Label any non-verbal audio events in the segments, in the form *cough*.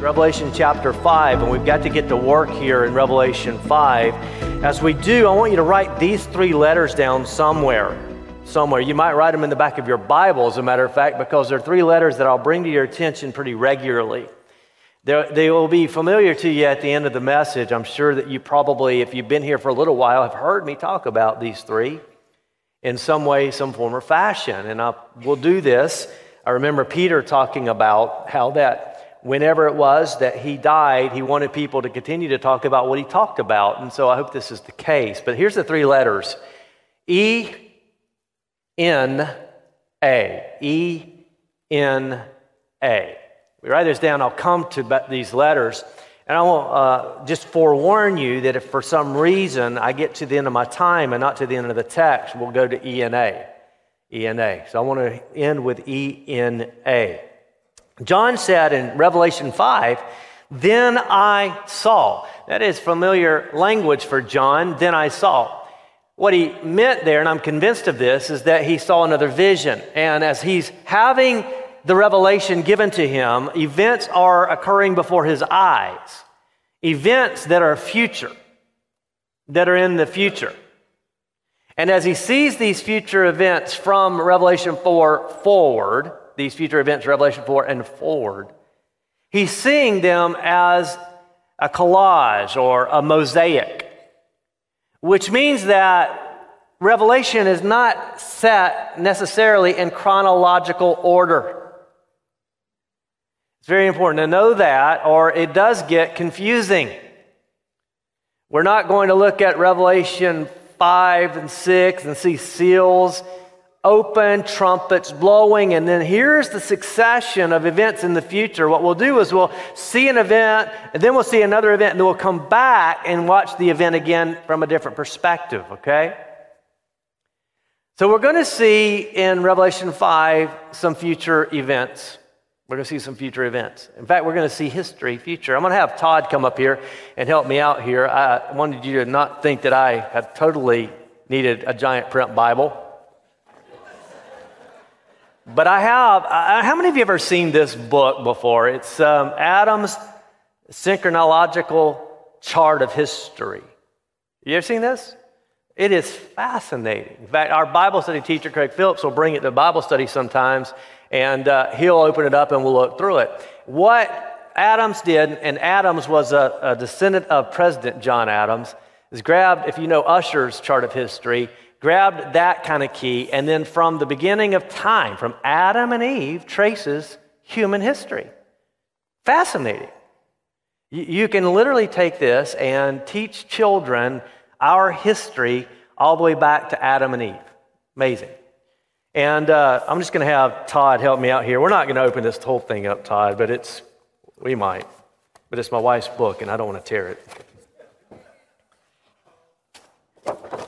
Revelation chapter 5, and we've got to get to work here in Revelation 5. As we do, I want you to write these three letters down somewhere. Somewhere. You might write them in the back of your Bible, as a matter of fact, because they're three letters that I'll bring to your attention pretty regularly. They're, they will be familiar to you at the end of the message. I'm sure that you probably, if you've been here for a little while, have heard me talk about these three in some way, some form, or fashion. And I will do this. I remember Peter talking about how that whenever it was that he died, he wanted people to continue to talk about what he talked about. And so I hope this is the case. But here's the three letters E N A. E N A. We write this down, I'll come to these letters. And I will uh, just forewarn you that if for some reason I get to the end of my time and not to the end of the text, we'll go to E N A. E N A. So I want to end with E N A. John said in Revelation 5, Then I saw. That is familiar language for John, then I saw. What he meant there, and I'm convinced of this, is that he saw another vision. And as he's having the revelation given to him, events are occurring before his eyes. Events that are future, that are in the future. And as he sees these future events from Revelation 4 forward, these future events, Revelation 4 and forward, he's seeing them as a collage or a mosaic, which means that Revelation is not set necessarily in chronological order. It's very important to know that, or it does get confusing. We're not going to look at Revelation 5 and 6 and see seals open, trumpets blowing, and then here's the succession of events in the future. What we'll do is we'll see an event, and then we'll see another event, and then we'll come back and watch the event again from a different perspective, okay? So we're going to see in Revelation 5 some future events. We're going to see some future events. In fact, we're going to see history, future. I'm going to have Todd come up here and help me out here. I wanted you to not think that I had totally needed a giant print Bible. But I have, uh, how many of you ever seen this book before? It's um, Adam's Synchronological Chart of History. You ever seen this? It is fascinating. In fact, our Bible study teacher, Craig Phillips, will bring it to Bible study sometimes, and uh, he'll open it up and we'll look through it. What Adams did, and Adams was a, a descendant of President John Adams, is grabbed, if you know Ussher's chart of history, grabbed that kind of key, and then from the beginning of time, from Adam and Eve, traces human history. Fascinating. You can literally take this and teach children our history all the way back to Adam and Eve. Amazing. And uh, I'm just going to have Todd help me out here. We're not going to open this whole thing up, Todd, but it's, we might. But it's my wife's book, and I don't want to tear it.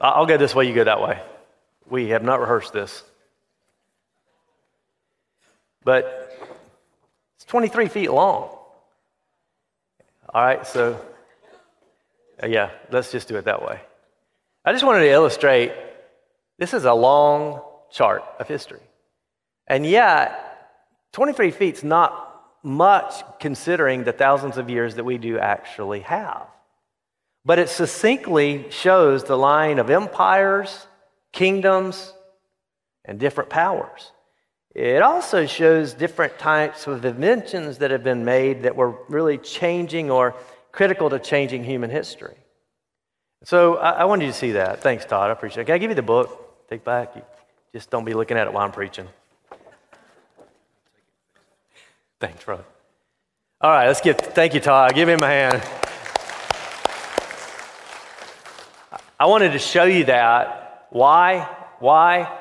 I'll go this way, you go that way. We have not rehearsed this. But it's 23 feet long. All right, so uh, yeah, let's just do it that way. I just wanted to illustrate this is a long chart of history. And yet, 23 feet is not much considering the thousands of years that we do actually have. But it succinctly shows the line of empires, kingdoms, and different powers. It also shows different types of inventions that have been made that were really changing or critical to changing human history. So I, I wanted you to see that. Thanks, Todd. I appreciate it. Can I give you the book? Take back. You just don't be looking at it while I'm preaching. Thanks, brother. All right, let's give, thank you, Todd. Give him a hand. I wanted to show you that. Why? Why?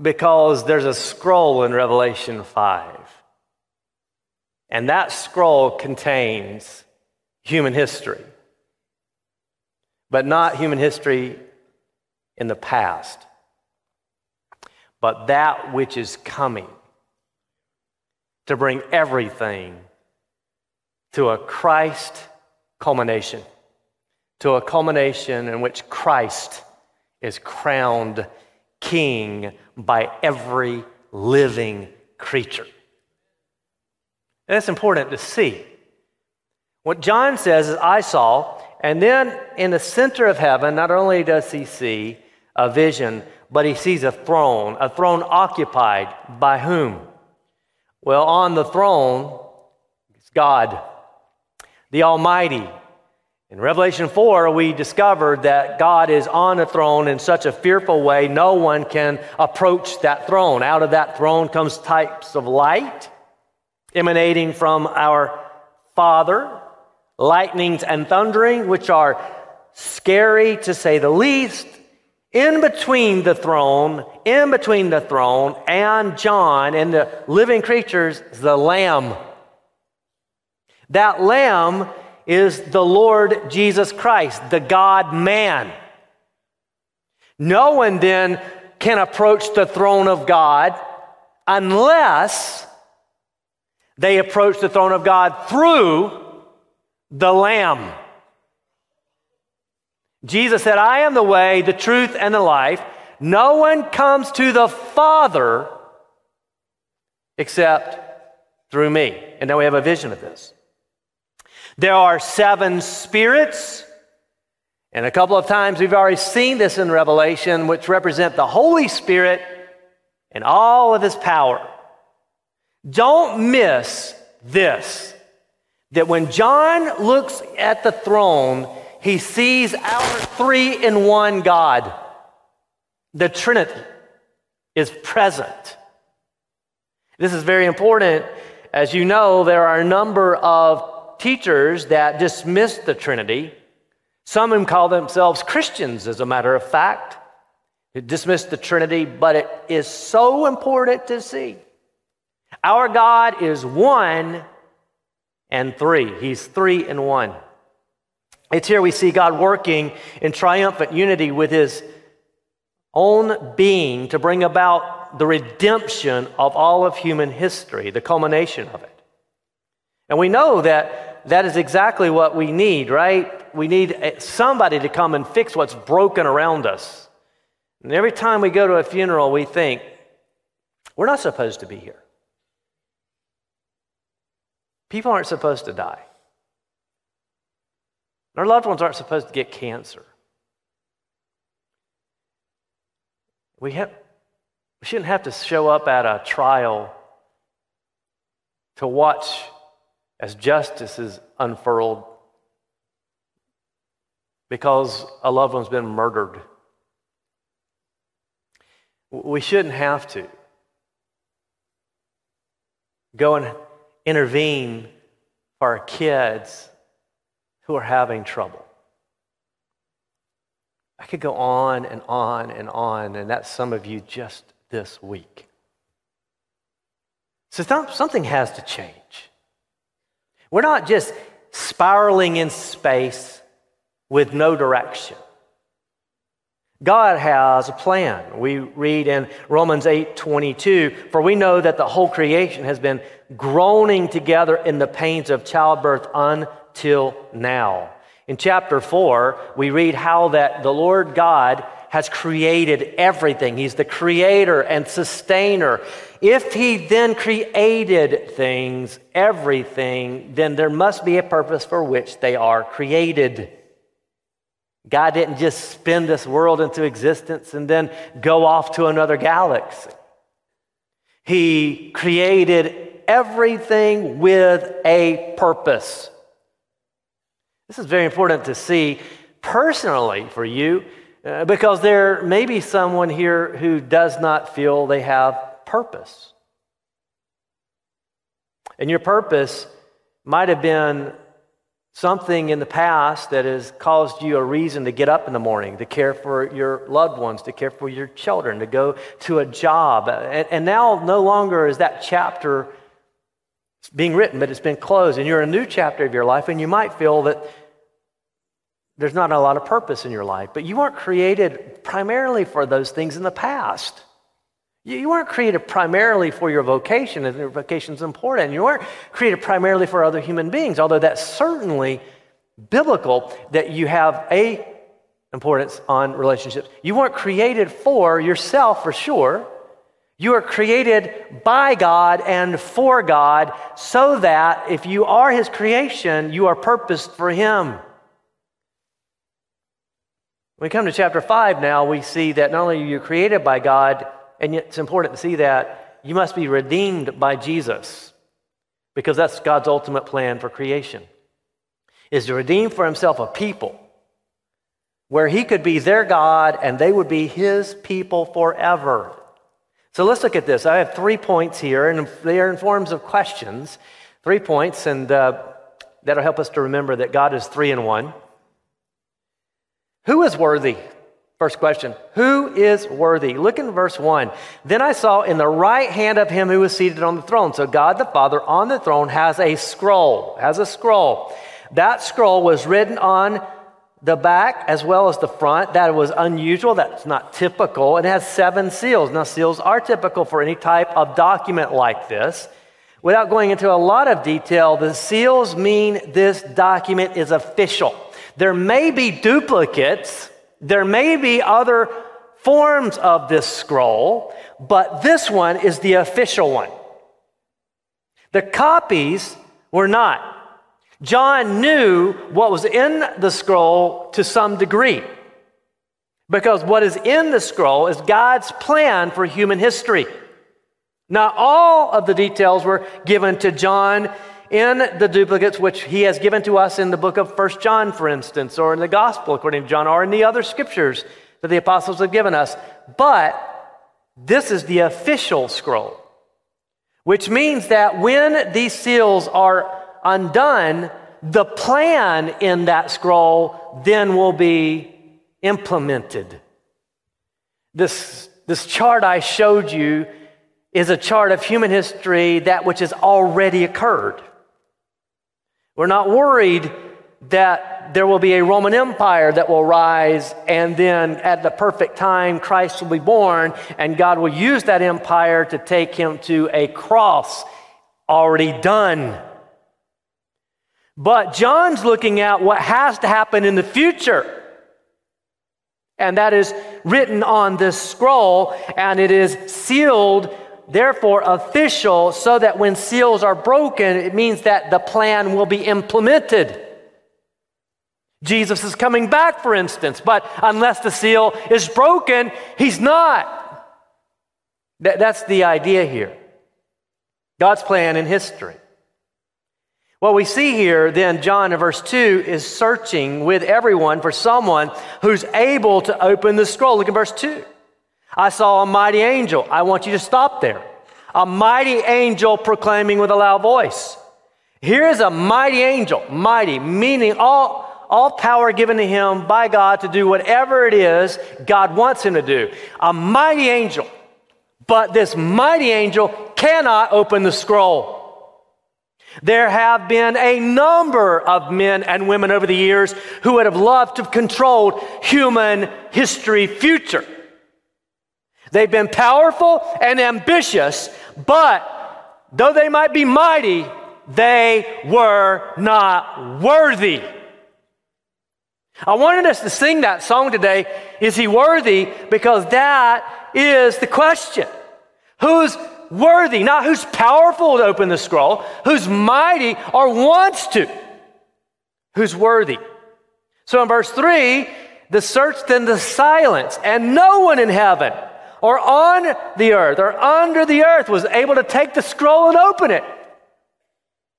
Because there's a scroll in Revelation 5. And that scroll contains human history, but not human history in the past, but that which is coming to bring everything to a Christ culmination to a culmination in which Christ is crowned king by every living creature. And that's important to see. What John says is, I saw, and then in the center of heaven, not only does he see a vision, but he sees a throne, a throne occupied by whom? Well, on the throne is God, the Almighty. In Revelation 4, we discovered that God is on the throne in such a fearful way, no one can approach that throne. Out of that throne comes types of light emanating from our Father, lightnings and thundering, which are scary to say the least. In between the throne, in between the throne and John and the living creatures, the Lamb. That Lamb is the Lord Jesus Christ, the God man. No one then can approach the throne of God unless they approach the throne of God through the Lamb. Jesus said, I am the way, the truth, and the life. No one comes to the Father except through me. And now we have a vision of this. There are seven spirits. And a couple of times we've already seen this in Revelation, which represent the Holy Spirit and all of his power. Don't miss this that when John looks at the throne, he sees our three in one God. The Trinity is present. This is very important. As you know, there are a number of teachers that dismiss the Trinity. Some of them call themselves Christians, as a matter of fact. They dismiss the Trinity, but it is so important to see. Our God is one and three. He's three in one. It's here we see God working in triumphant unity with his own being to bring about the redemption of all of human history, the culmination of it. And we know that that is exactly what we need, right? We need eh, somebody to come and fix what's broken around us. And every time we go to a funeral, we think, we're not supposed to be here. People aren't supposed to die. Our loved ones aren't supposed to get cancer. We, have, we shouldn't have to show up at a trial to watch as justice is unfurled because a loved one's been murdered. We shouldn't have to go and intervene for our kids who are having trouble. I could go on and on and on, and that's some of you just this week. So something has to change. We're not just spiraling in space with no direction. God has a plan. We read in Romans 8 22, for we know that the whole creation has been groaning together in the pains of childbirth until now. In chapter 4, we read how that the Lord God has created everything. He's the creator and sustainer. If he then created things, everything, then there must be a purpose for which they are created. God didn't just spin this world into existence and then go off to another galaxy. He created everything with a purpose. This is very important to see personally for you uh, because there may be someone here who does not feel they have purpose. And your purpose might have been something in the past that has caused you a reason to get up in the morning, to care for your loved ones, to care for your children, to go to a job. And, and now no longer is that chapter being written, but it's been closed. And you're a new chapter of your life, and you might feel that there's not a lot of purpose in your life. But you weren't created primarily for those things in the past. You weren't created primarily for your vocation, and your vocation is important. You weren't created primarily for other human beings, although that's certainly biblical that you have a importance on relationships. You weren't created for yourself for sure. You are created by God and for God so that if you are His creation, you are purposed for Him. When we come to chapter 5 now, we see that not only are you created by God, and yet it's important to see that you must be redeemed by Jesus because that's God's ultimate plan for creation is to redeem for himself a people where he could be their God and they would be his people forever. So let's look at this. I have three points here, and they are in forms of questions. Three points, and uh, that'll help us to remember that God is three in one. Who is worthy? First question Who is worthy? Look in verse 1. Then I saw in the right hand of him who was seated on the throne. So God the Father on the throne has a scroll, has a scroll. That scroll was written on the back as well as the front. That was unusual. That's not typical. It has seven seals. Now, seals are typical for any type of document like this. Without going into a lot of detail, the seals mean this document is official. There may be duplicates, there may be other forms of this scroll, but this one is the official one. The copies were not. John knew what was in the scroll to some degree. Because what is in the scroll is God's plan for human history. Not all of the details were given to John in the duplicates which he has given to us in the book of First John, for instance, or in the gospel according to John, or in the other scriptures that the apostles have given us. But this is the official scroll, which means that when these seals are undone, the plan in that scroll then will be implemented. This, this chart I showed you is a chart of human history, that which has already occurred. We're not worried that there will be a Roman Empire that will rise, and then at the perfect time, Christ will be born, and God will use that empire to take him to a cross already done. But John's looking at what has to happen in the future. And that is written on this scroll, and it is sealed, therefore official, so that when seals are broken, it means that the plan will be implemented. Jesus is coming back, for instance, but unless the seal is broken, he's not. that's the idea here. God's plan in history. What we see here, then, John in verse 2 is searching with everyone for someone who's able to open the scroll. Look at verse 2. I saw a mighty angel. I want you to stop there. A mighty angel proclaiming with a loud voice. Here is a mighty angel, mighty, meaning all, all power given to him by God to do whatever it is God wants him to do. A mighty angel. But this mighty angel cannot open the scroll. There have been a number of men and women over the years who would have loved to have controlled human history future. They've been powerful and ambitious, but though they might be mighty, they were not worthy. I wanted us to sing that song today, Is He Worthy? Because that is the question. Who's worthy, not who's powerful to open the scroll, who's mighty or wants to, who's worthy. So in verse 3, the search then the silence, and no one in heaven or on the earth or under the earth was able to take the scroll and open it.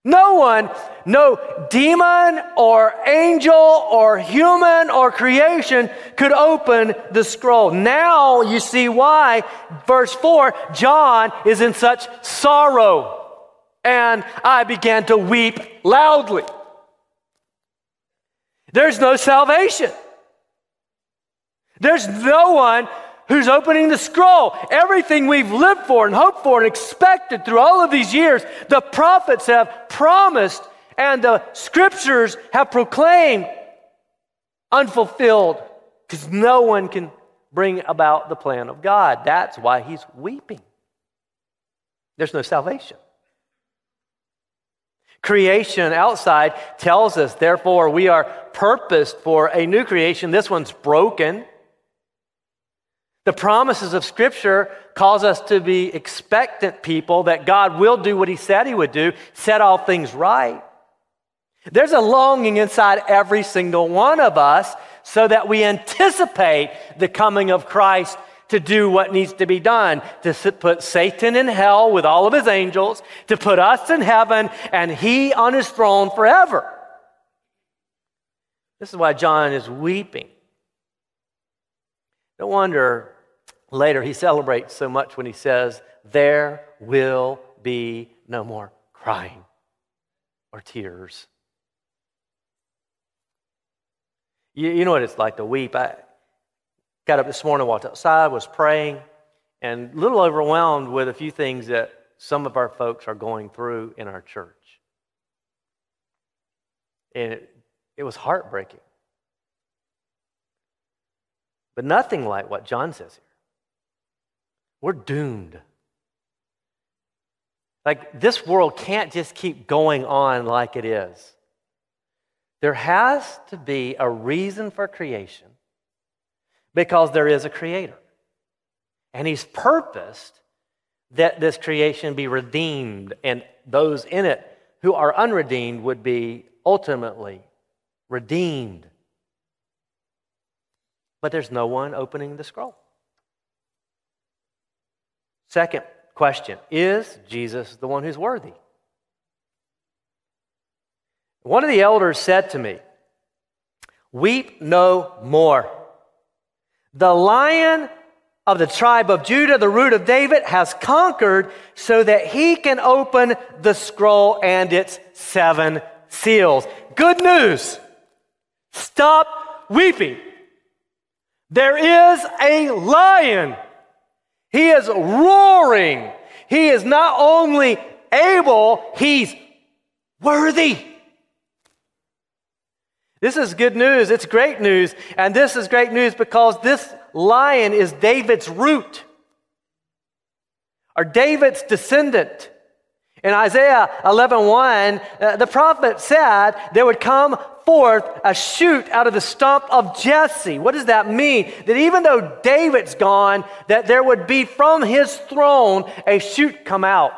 No one, no demon or angel or human or creation could open the scroll. Now you see why, verse 4, John is in such sorrow. And I began to weep loudly. There's no salvation. There's no one who's opening the scroll. Everything we've lived for and hoped for and expected through all of these years, the prophets have promised and the scriptures have proclaimed unfulfilled because no one can bring about the plan of God. That's why he's weeping. There's no salvation. Creation outside tells us, therefore, we are purposed for a new creation. This one's broken. The promises of Scripture cause us to be expectant people that God will do what He said He would do, set all things right. There's a longing inside every single one of us so that we anticipate the coming of Christ to do what needs to be done to put Satan in hell with all of his angels, to put us in heaven, and he on his throne forever. This is why John is weeping. No wonder later he celebrates so much when he says, There will be no more crying or tears. You, you know what it's like to weep. I got up this morning, walked outside, was praying, and a little overwhelmed with a few things that some of our folks are going through in our church. And it, it was heartbreaking. But nothing like what John says here. We're doomed. Like, this world can't just keep going on like it is. There has to be a reason for creation because there is a creator. And he's purposed that this creation be redeemed, and those in it who are unredeemed would be ultimately redeemed. But there's no one opening the scroll. Second question Is Jesus the one who's worthy? One of the elders said to me, Weep no more. The lion of the tribe of Judah, the root of David, has conquered so that he can open the scroll and its seven seals. Good news. Stop weeping. There is a lion. He is roaring. He is not only able, he's worthy. This is good news. It's great news. And this is great news because this lion is David's root or David's descendant. In Isaiah 11 1, uh, the prophet said there would come forth a shoot out of the stump of Jesse. What does that mean? That even though David's gone, that there would be from his throne a shoot come out.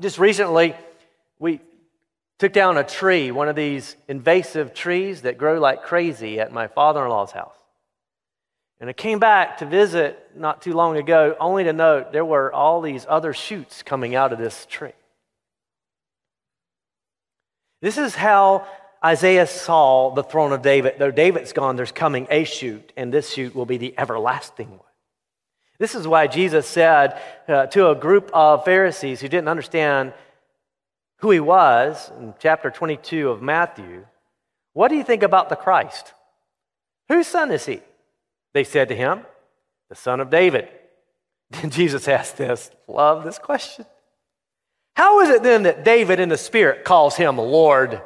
Just recently, we took down a tree, one of these invasive trees that grow like crazy at my father in law's house. And I came back to visit not too long ago, only to note there were all these other shoots coming out of this tree. This is how Isaiah saw the throne of David. Though David's gone, there's coming a shoot, and this shoot will be the everlasting one. This is why Jesus said uh, to a group of Pharisees who didn't understand who he was in chapter 22 of Matthew, What do you think about the Christ? Whose son is he? They said to him, The son of David. *laughs* Then Jesus asked this, love this question. How is it then that David in the Spirit calls him Lord?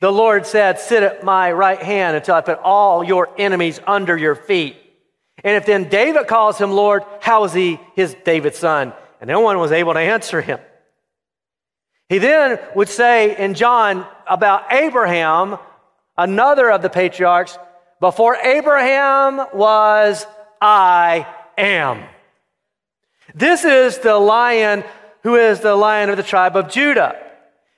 The Lord said, Sit at my right hand until I put all your enemies under your feet. And if then David calls him Lord, how is he his David's son? and no one was able to answer him. He then would say in John about Abraham, another of the patriarchs, before Abraham was, I am. This is the lion who is the lion of the tribe of Judah.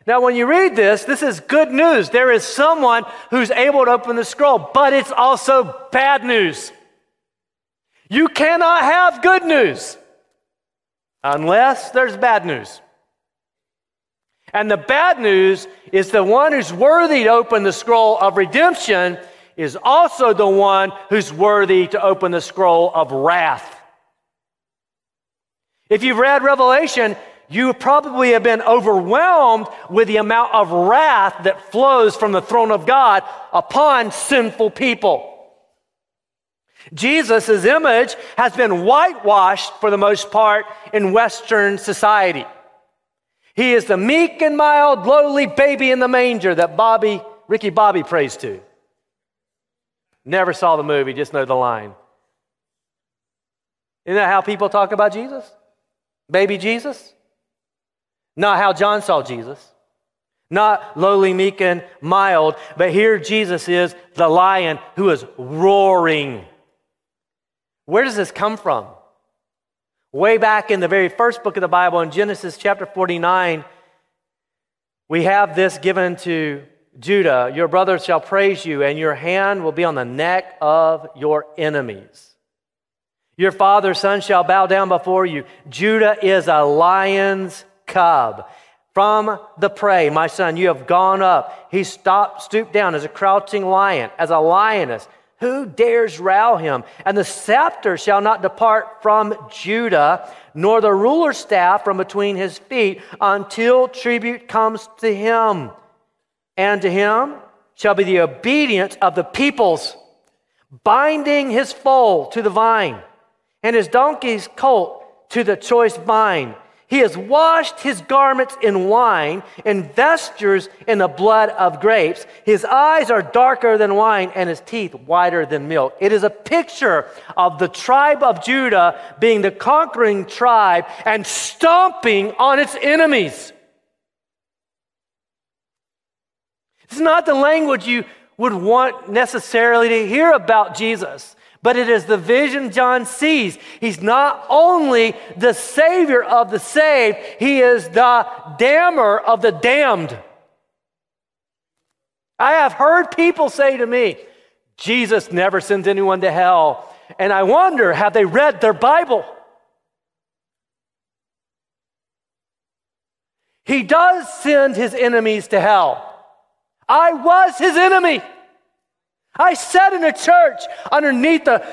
Now, when you read this, this is good news. There is someone who's able to open the scroll, but it's also bad news. You cannot have good news unless there's bad news. And the bad news is the one who's worthy to open the scroll of redemption is also the one who's worthy to open the scroll of wrath. If you've read Revelation, you probably have been overwhelmed with the amount of wrath that flows from the throne of God upon sinful people. Jesus' image has been whitewashed for the most part in Western society. He is the meek and mild, lowly baby in the manger that Bobby, Ricky Bobby prays to. Never saw the movie, just know the line. Isn't that how people talk about Jesus? Baby Jesus? Not how John saw Jesus. Not lowly, meek, and mild, but here Jesus is the lion who is roaring Where does this come from? Way back in the very first book of the Bible, in Genesis chapter 49, we have this given to Judah Your brothers shall praise you, and your hand will be on the neck of your enemies. Your father's son shall bow down before you. Judah is a lion's cub. From the prey, my son, you have gone up. He stopped, stooped down as a crouching lion, as a lioness. Who dares row him? And the scepter shall not depart from Judah, nor the ruler's staff from between his feet, until tribute comes to him. And to him shall be the obedience of the peoples, binding his foal to the vine, and his donkey's colt to the choice vine he has washed his garments in wine and vestures in the blood of grapes. His eyes are darker than wine and his teeth whiter than milk. It is a picture of the tribe of Judah being the conquering tribe and stomping on its enemies. It's not the language you would want necessarily to hear about Jesus. But it is the vision John sees. He's not only the Savior of the saved, He is the damner of the damned. I have heard people say to me, Jesus never sends anyone to hell. And I wonder, have they read their Bible? He does send his enemies to hell. I was his enemy. I sat in a church underneath the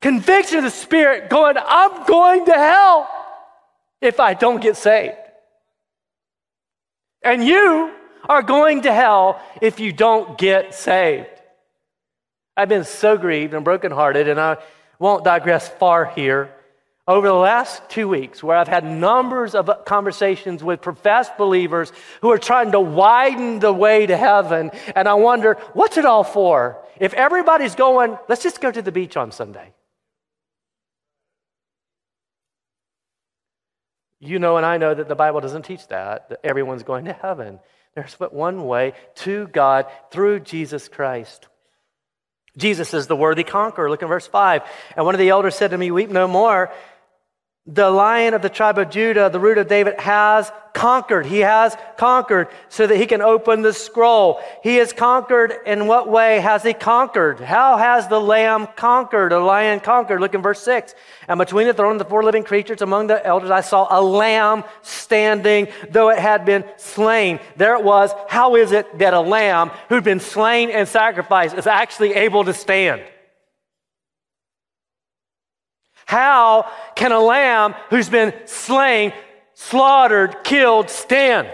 conviction of the Spirit going, I'm going to hell if I don't get saved. And you are going to hell if you don't get saved. I've been so grieved and brokenhearted, and I won't digress far here over the last two weeks where I've had numbers of conversations with professed believers who are trying to widen the way to heaven. And I wonder, what's it all for? If everybody's going, let's just go to the beach on Sunday. You know, and I know that the Bible doesn't teach that, that everyone's going to heaven. There's but one way to God through Jesus Christ. Jesus is the worthy conqueror. Look in verse 5. And one of the elders said to me, Weep no more. The lion of the tribe of Judah, the root of David, has conquered. He has conquered so that he can open the scroll. He has conquered. In what way has he conquered? How has the lamb conquered? The lion conquered. Look in verse 6. And between the throne and the four living creatures among the elders, I saw a lamb standing, though it had been slain. There it was. How is it that a lamb who'd been slain and sacrificed is actually able to stand? How can a lamb who's been slain, slaughtered, killed stand?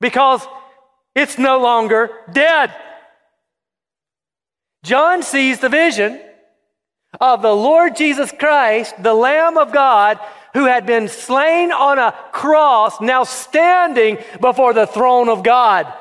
Because it's no longer dead. John sees the vision of the Lord Jesus Christ, the Lamb of God, who had been slain on a cross, now standing before the throne of God.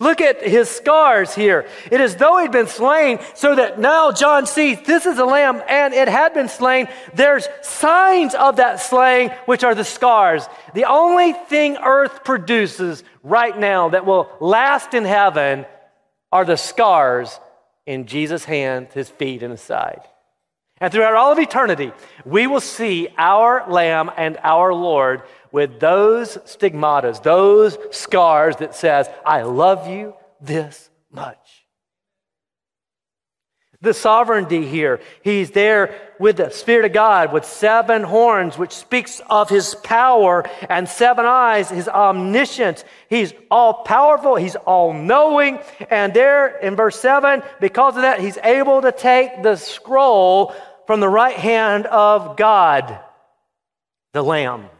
Look at his scars here. It is though he'd been slain, so that now John sees this is a lamb and it had been slain. There's signs of that slaying, which are the scars. The only thing earth produces right now that will last in heaven are the scars in Jesus' hands, his feet, and his side. And throughout all of eternity, we will see our Lamb and our Lord with those stigmatas, those scars that says, I love you this much. The sovereignty here, he's there with the Spirit of God with seven horns, which speaks of his power, and seven eyes, his omniscience. He's all powerful, he's all knowing. And there in verse 7, because of that, he's able to take the scroll from the right hand of God, the Lamb.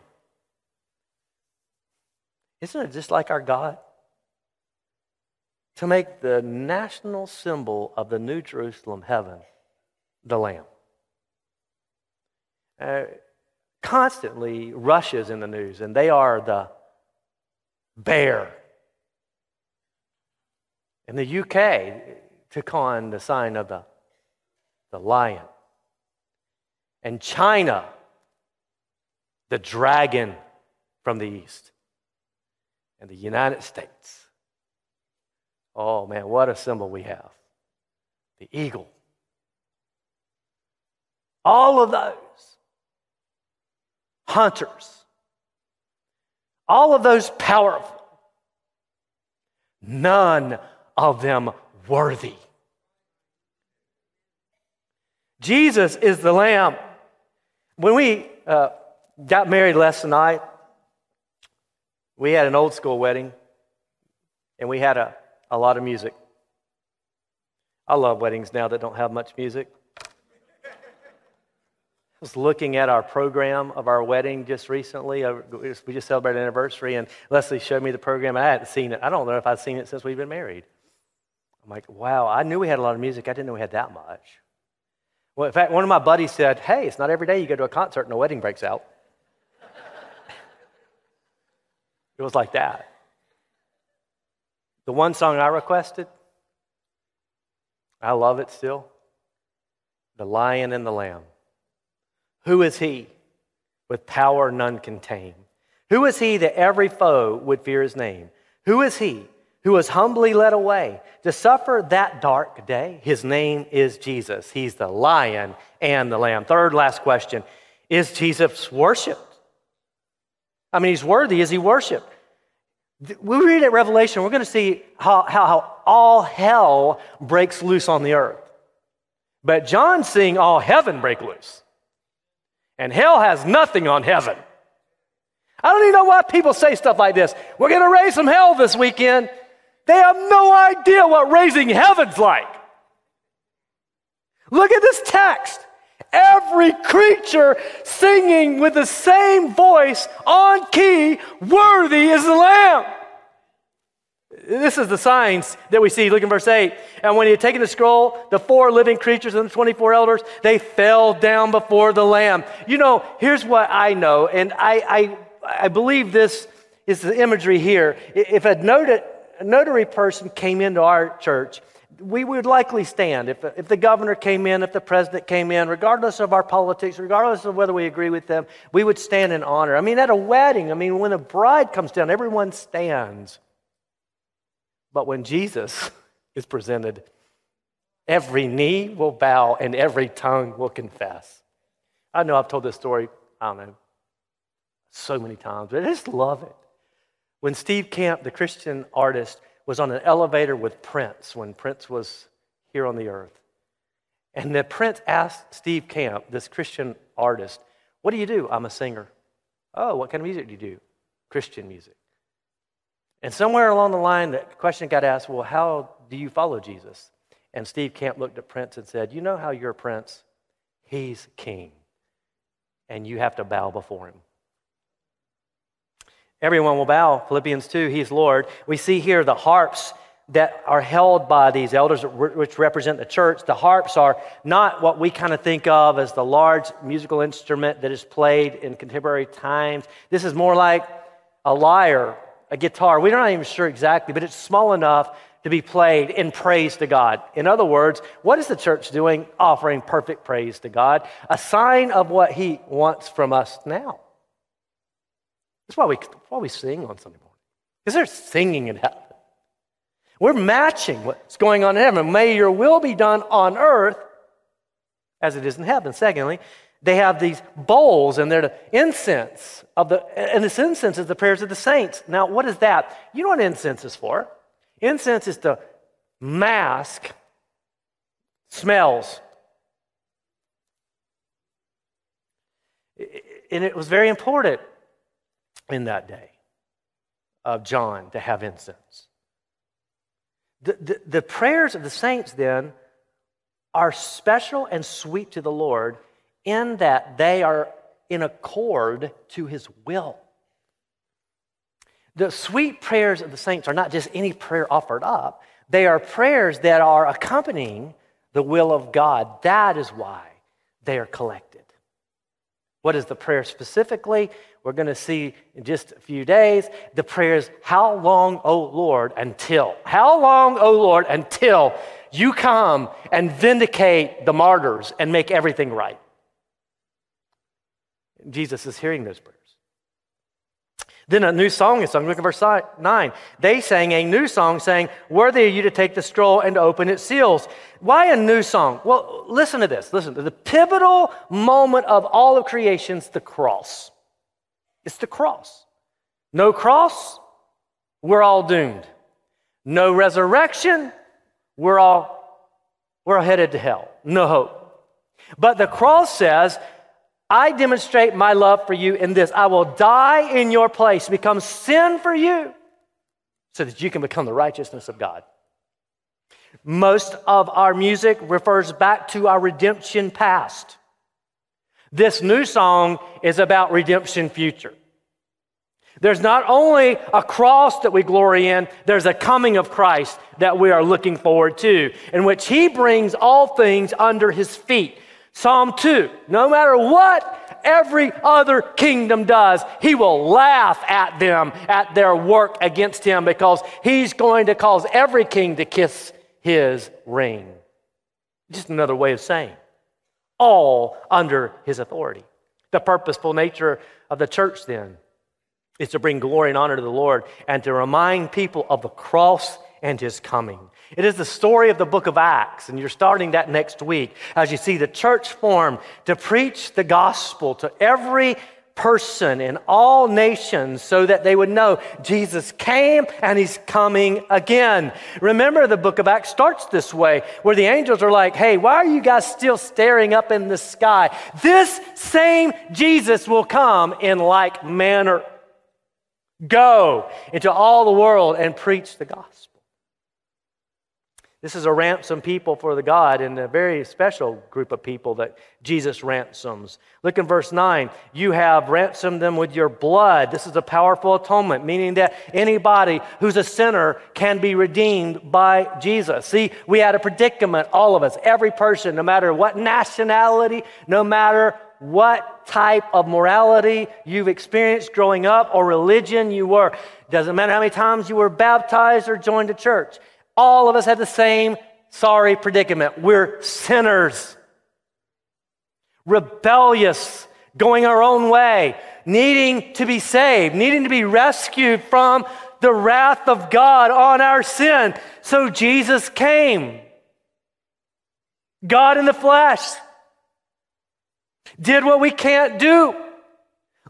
Isn't it just like our God? To make the national symbol of the New Jerusalem heaven the Lamb. Uh, constantly Russia's in the news, and they are the bear. In the UK, took on the sign of the, the lion. And China, the dragon from the east and the United States. Oh man, what a symbol we have. The eagle all of those hunters, all of those powerful, none of them worthy. Jesus is the Lamb. When we uh, got married last night, we had an old school wedding and we had a, a lot of music. I love weddings now that don't have much music. I was looking at our program of our wedding just recently. Uh, we just celebrated an anniversary, and Leslie showed me the program. And I hadn't seen it. I don't know if I've seen it since we've been married. I'm like, wow, I knew we had a lot of music. I didn't know we had that much. Well, in fact, one of my buddies said, hey, it's not every day you go to a concert and a wedding breaks out. It was like that. The one song I requested, I love it still. The Lion and the Lamb. Who is he with power none can tame? Who is he that every foe would fear his name? Who is he who was humbly led away to suffer that dark day? His name is Jesus. He's the lion and the lamb. Third, last question Is Jesus worshiped? I mean, he's worthy. Is he worshiped? We read at Revelation, we're going to see how, how, how all hell breaks loose on the earth. But John's seeing all heaven break loose. And hell has nothing on heaven. I don't even know why people say stuff like this. We're going to raise some hell this weekend. They have no idea what raising heaven's like. Look at this text. Every creature singing with the same voice on key, worthy is the Lamb. This is the signs that we see. Look in verse 8. And when he had taken the scroll, the four living creatures and the 24 elders, they fell down before the Lamb. You know, here's what I know, and I, I, I believe this is the imagery here. If a notary person came into our church we would likely stand if, if the governor came in, if the president came in, regardless of our politics, regardless of whether we agree with them, we would stand in honor. I mean, at a wedding, I mean, when a bride comes down, everyone stands. But when Jesus *laughs* is presented, every knee will bow and every tongue will confess. I know I've told this story, I don't know, so many times, but I just love it. When Steve Camp, the Christian artist, was on an elevator with Prince when Prince was here on the earth. And the Prince asked Steve Camp, this Christian artist, What do you do? I'm a singer. Oh, what kind of music do you do? Christian music. And somewhere along the line, the question got asked, Well, how do you follow Jesus? And Steve Camp looked at Prince and said, You know how you're Prince? He's king. And you have to bow before him. Everyone will bow. Philippians 2, He's Lord. We see here the harps that are held by these elders, which represent the church. The harps are not what we kind of think of as the large musical instrument that is played in contemporary times. This is more like a lyre, a guitar. We're not even sure exactly, but it's small enough to be played in praise to God. In other words, what is the church doing? Offering perfect praise to God, a sign of what He wants from us now. That's why we, why we sing on Sunday morning. Because there's singing in heaven. We're matching what's going on in heaven. May your will be done on earth as it is in heaven. Secondly, they have these bowls and they're the incense of the and this incense is the prayers of the saints. Now, what is that? You know what incense is for? Incense is to mask smells. And it was very important in that day of John to have incense. The, the, the, prayers of the saints then are special and sweet to the Lord in that they are in accord to his will. The sweet prayers of the saints are not just any prayer offered up, they are prayers that are accompanying the will of God. That is why they are collected. What is the prayer specifically? We're going to see in just a few days. The prayer is, How long, O Lord, until? How long, O Lord, until you come and vindicate the martyrs and make everything right? Jesus is hearing those prayers. Then a new song is sung. Look at verse 9. They sang a new song saying, Worthy are you to take the scroll and open its seals. Why a new song? Well, listen to this. Listen to the pivotal moment of all of creation's the cross. It's the cross. No cross, we're all doomed. No resurrection, we're all we're headed to hell. No hope. But the cross says, I demonstrate my love for you in this. I will die in your place, become sin for you, so that you can become the righteousness of God. Most of our music refers back to our redemption past. This new song is about redemption future. There's not only a cross that we glory in, there's a coming of Christ that we are looking forward to, in which He brings all things under His feet. Psalm 2 No matter what every other kingdom does, He will laugh at them, at their work against Him, because He's going to cause every king to kiss His ring. Just another way of saying, all under His authority. The purposeful nature of the church, then, is to bring glory and honor to the Lord and to remind people of the cross and his coming. It is the story of the book of Acts, and you're starting that next week as you see the church formed to preach the gospel to every person in all nations so that they would know Jesus came and he's coming again. Remember, the book of Acts starts this way, where the angels are like, hey, why are you guys still staring up in the sky? This same Jesus will come in like manner. Go into all the world and preach the gospel. This is a ransom people for the God and a very special group of people that Jesus ransoms. Look in verse 9. You have ransomed them with your blood. This is a powerful atonement, meaning that anybody who's a sinner can be redeemed by Jesus. See, we had a predicament, all of us, every person, no matter what nationality, no matter what type of morality you've experienced growing up or religion you were. Doesn't matter how many times you were baptized or joined a church. All of us have the same sorry predicament. We're sinners, rebellious, going our own way, needing to be saved, needing to be rescued from the wrath of God on our sin. So Jesus came. God in the flesh did what we can't do,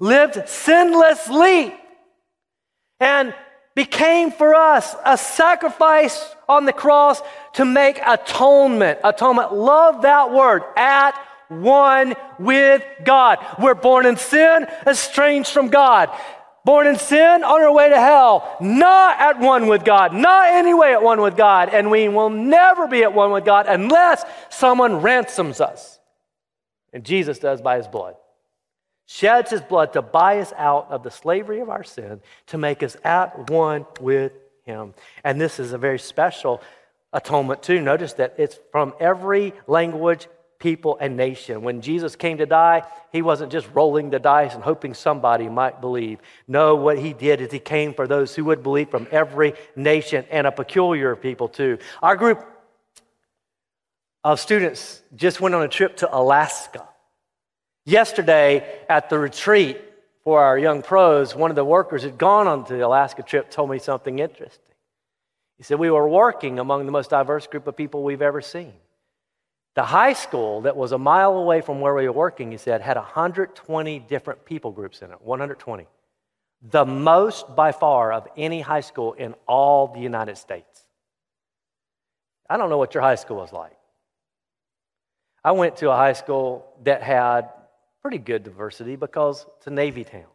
lived sinlessly, and became for us a sacrifice on the cross to make atonement. Atonement, love that word, at one with God. We're born in sin, estranged from God. Born in sin, on our way to hell, not at one with God, not anyway at one with God, and we will never be at one with God unless someone ransoms us. And Jesus does by his blood. Sheds his blood to buy us out of the slavery of our sin, to make us at one with him. And this is a very special atonement, too. Notice that it's from every language, people, and nation. When Jesus came to die, he wasn't just rolling the dice and hoping somebody might believe. No, what he did is he came for those who would believe from every nation and a peculiar people, too. Our group of students just went on a trip to Alaska. Yesterday at the retreat for our young pros, one of the workers had gone on the Alaska trip told me something interesting. He said, We were working among the most diverse group of people we've ever seen. The high school that was a mile away from where we were working, he said, had 120 different people groups in it. 120. The most by far of any high school in all the United States. I don't know what your high school was like. I went to a high school that had pretty good diversity because it's a Navy town.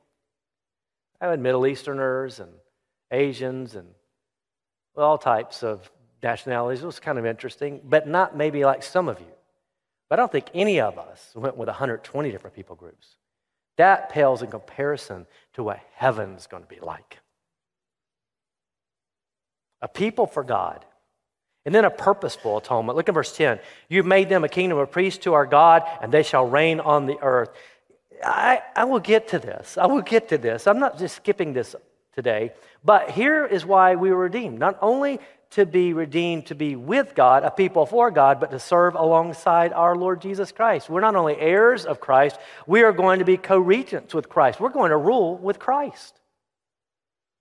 I had Middle Easterners and Asians and all types of nationalities. It was kind of interesting, but not maybe like some of you. But I don't think any of us went with 120 different people groups. That pales in comparison to what heaven's going to be like. A people for God and then a purposeful atonement. Look at verse 10. You've made them a kingdom of priests to our God, and they shall reign on the earth. I, I will get to this. I will get to this. I'm not just skipping this today, but here is why we were redeemed. Not only to be redeemed, to be with God, a people for God, but to serve alongside our Lord Jesus Christ. We're not only heirs of Christ, we are going to be co regents with Christ. We're going to rule with Christ.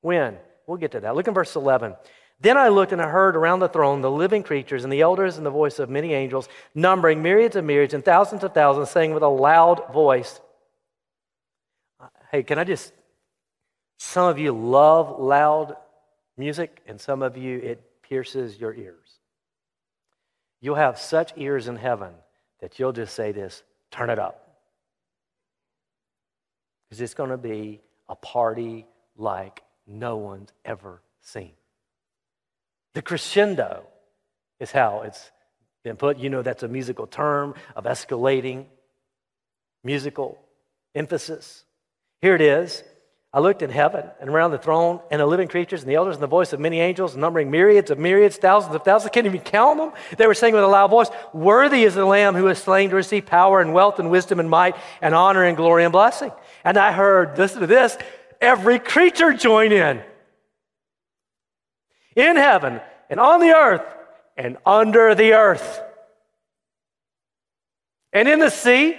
When? We'll get to that. Look in verse 11. Then I looked and I heard around the throne the living creatures and the elders and the voice of many angels, numbering myriads of myriads and thousands of thousands, saying with a loud voice, Hey, can I just, some of you love loud music, and some of you it pierces your ears. You'll have such ears in heaven that you'll just say this turn it up. Because it's going to be a party like no one's ever seen. The crescendo is how it's been put. You know, that's a musical term of escalating musical emphasis. Here it is. I looked in heaven and around the throne and the living creatures and the elders and the voice of many angels, numbering myriads of myriads, thousands of thousands. I can't even count them. They were saying with a loud voice, Worthy is the Lamb who is slain to receive power and wealth and wisdom and might and honor and glory and blessing. And I heard, listen to this, every creature join in. In heaven and on the earth and under the earth. And in the sea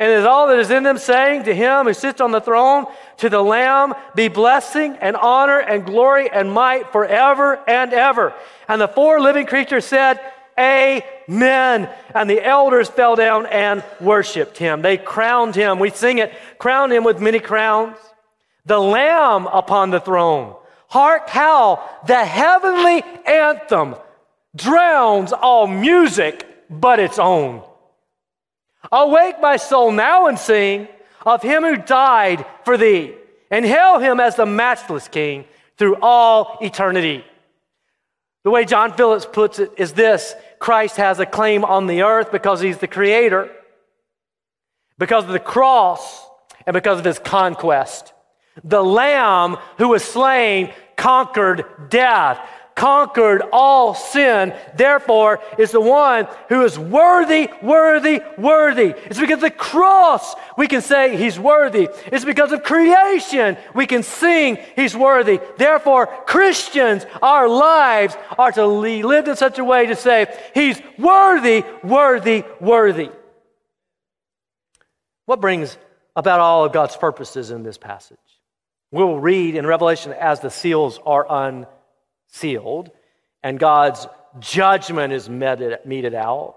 and is all that is in them, saying to him who sits on the throne, to the Lamb, be blessing and honor and glory and might forever and ever. And the four living creatures said, Amen. And the elders fell down and worshiped him. They crowned him. We sing it, crown him with many crowns. The Lamb upon the throne. Hark how the heavenly anthem drowns all music but its own. Awake, my soul, now and sing of him who died for thee, and hail him as the matchless king through all eternity. The way John Phillips puts it is this Christ has a claim on the earth because he's the creator, because of the cross, and because of his conquest. The Lamb who was slain conquered death conquered all sin, therefore, is the one who is worthy, worthy, worthy. It's because of the cross we can say he's worthy. It's because of creation we can sing he's worthy. Therefore, Christians, our lives are to be lived in such a way to say he's worthy, worthy, worthy. What brings about all of God's purposes in this passage? We'll read in Revelation as the seals are unsealed and God's judgment is meted, out,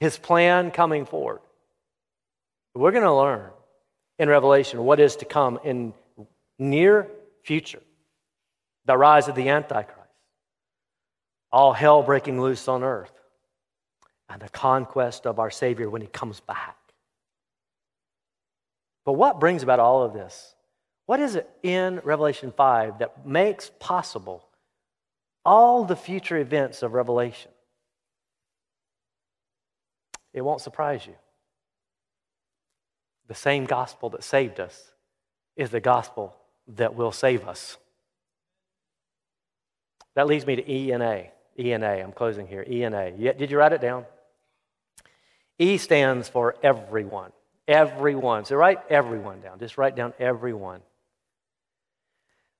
his plan coming forward. We're going to learn in Revelation what is to come in near future the rise of the Antichrist, all hell breaking loose on earth, and the conquest of our Savior when he comes back. But what brings about all of this? What is it in Revelation 5 that makes possible all the future events of Revelation. It won't surprise you. The same gospel that saved us is the gospel that will save us. That leads me to E and A. E and A. I'm closing here. E and A. Did you write it down? E stands for everyone. Everyone. So write everyone down. Just write down everyone.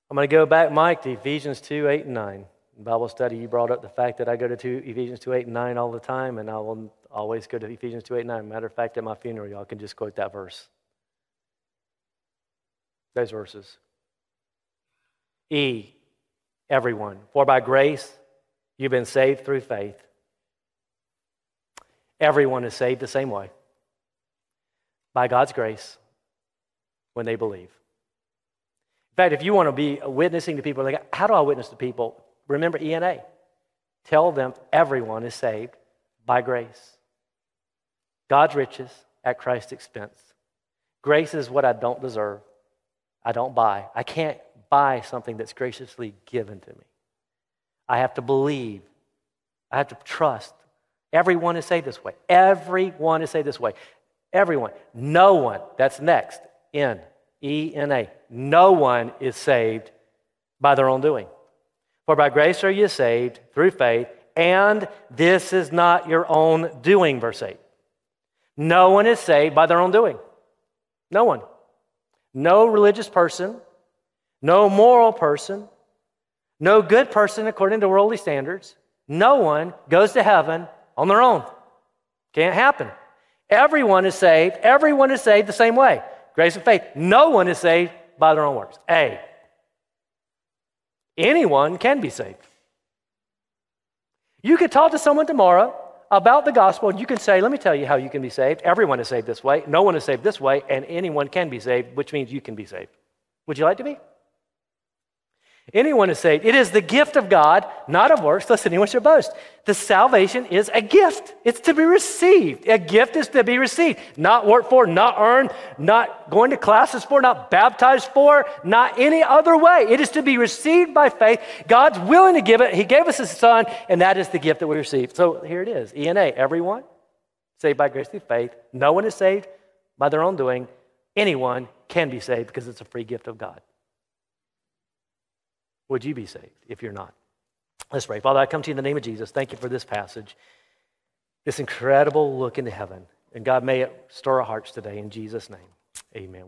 I'm going to go back, Mike, to Ephesians 2 8 and 9. Bible study, you brought up the fact that I go to two, Ephesians 2 8 and 9 all the time, and I will always go to Ephesians 2 8 and 9. Matter of fact, at my funeral, y'all can just quote that verse. Those verses. E, everyone. For by grace you've been saved through faith. Everyone is saved the same way. By God's grace when they believe. In fact, if you want to be witnessing to people, like, how do I witness to people? Remember ENA. Tell them everyone is saved by grace. God's riches at Christ's expense. Grace is what I don't deserve. I don't buy. I can't buy something that's graciously given to me. I have to believe. I have to trust. Everyone is saved this way. Everyone is saved this way. Everyone. No one. That's next. N. E N A. No one is saved by their own doing. For by grace are you saved through faith, and this is not your own doing, verse 8. No one is saved by their own doing. No one. No religious person, no moral person, no good person according to worldly standards. No one goes to heaven on their own. Can't happen. Everyone is saved. Everyone is saved the same way. Grace and faith. No one is saved by their own works. A. anyone can be saved. You could talk to someone tomorrow about the gospel, and you can say, Let me tell you how you can be saved. Everyone is saved this way, no one is saved this way, and anyone can be saved, which means you can be saved. Would you like to be? Anyone is saved. It is the gift of God, not of works, lest anyone should boast. The salvation is a gift. It's to be received. A gift is to be received, not worked for, not earned, not going to classes for, not baptized for, not any other way. It is to be received by faith. God's willing to give it. He gave us His Son, and that is the gift that we receive. So here it is ENA, everyone saved by grace through faith. No one is saved by their own doing. Anyone can be saved because it's a free gift of God would you be saved if you're not? Let's pray. Father, I come to you in the name of Jesus. Thank you for this passage, this incredible look into heaven. And God, may it stir our hearts today in Jesus' name. Amen.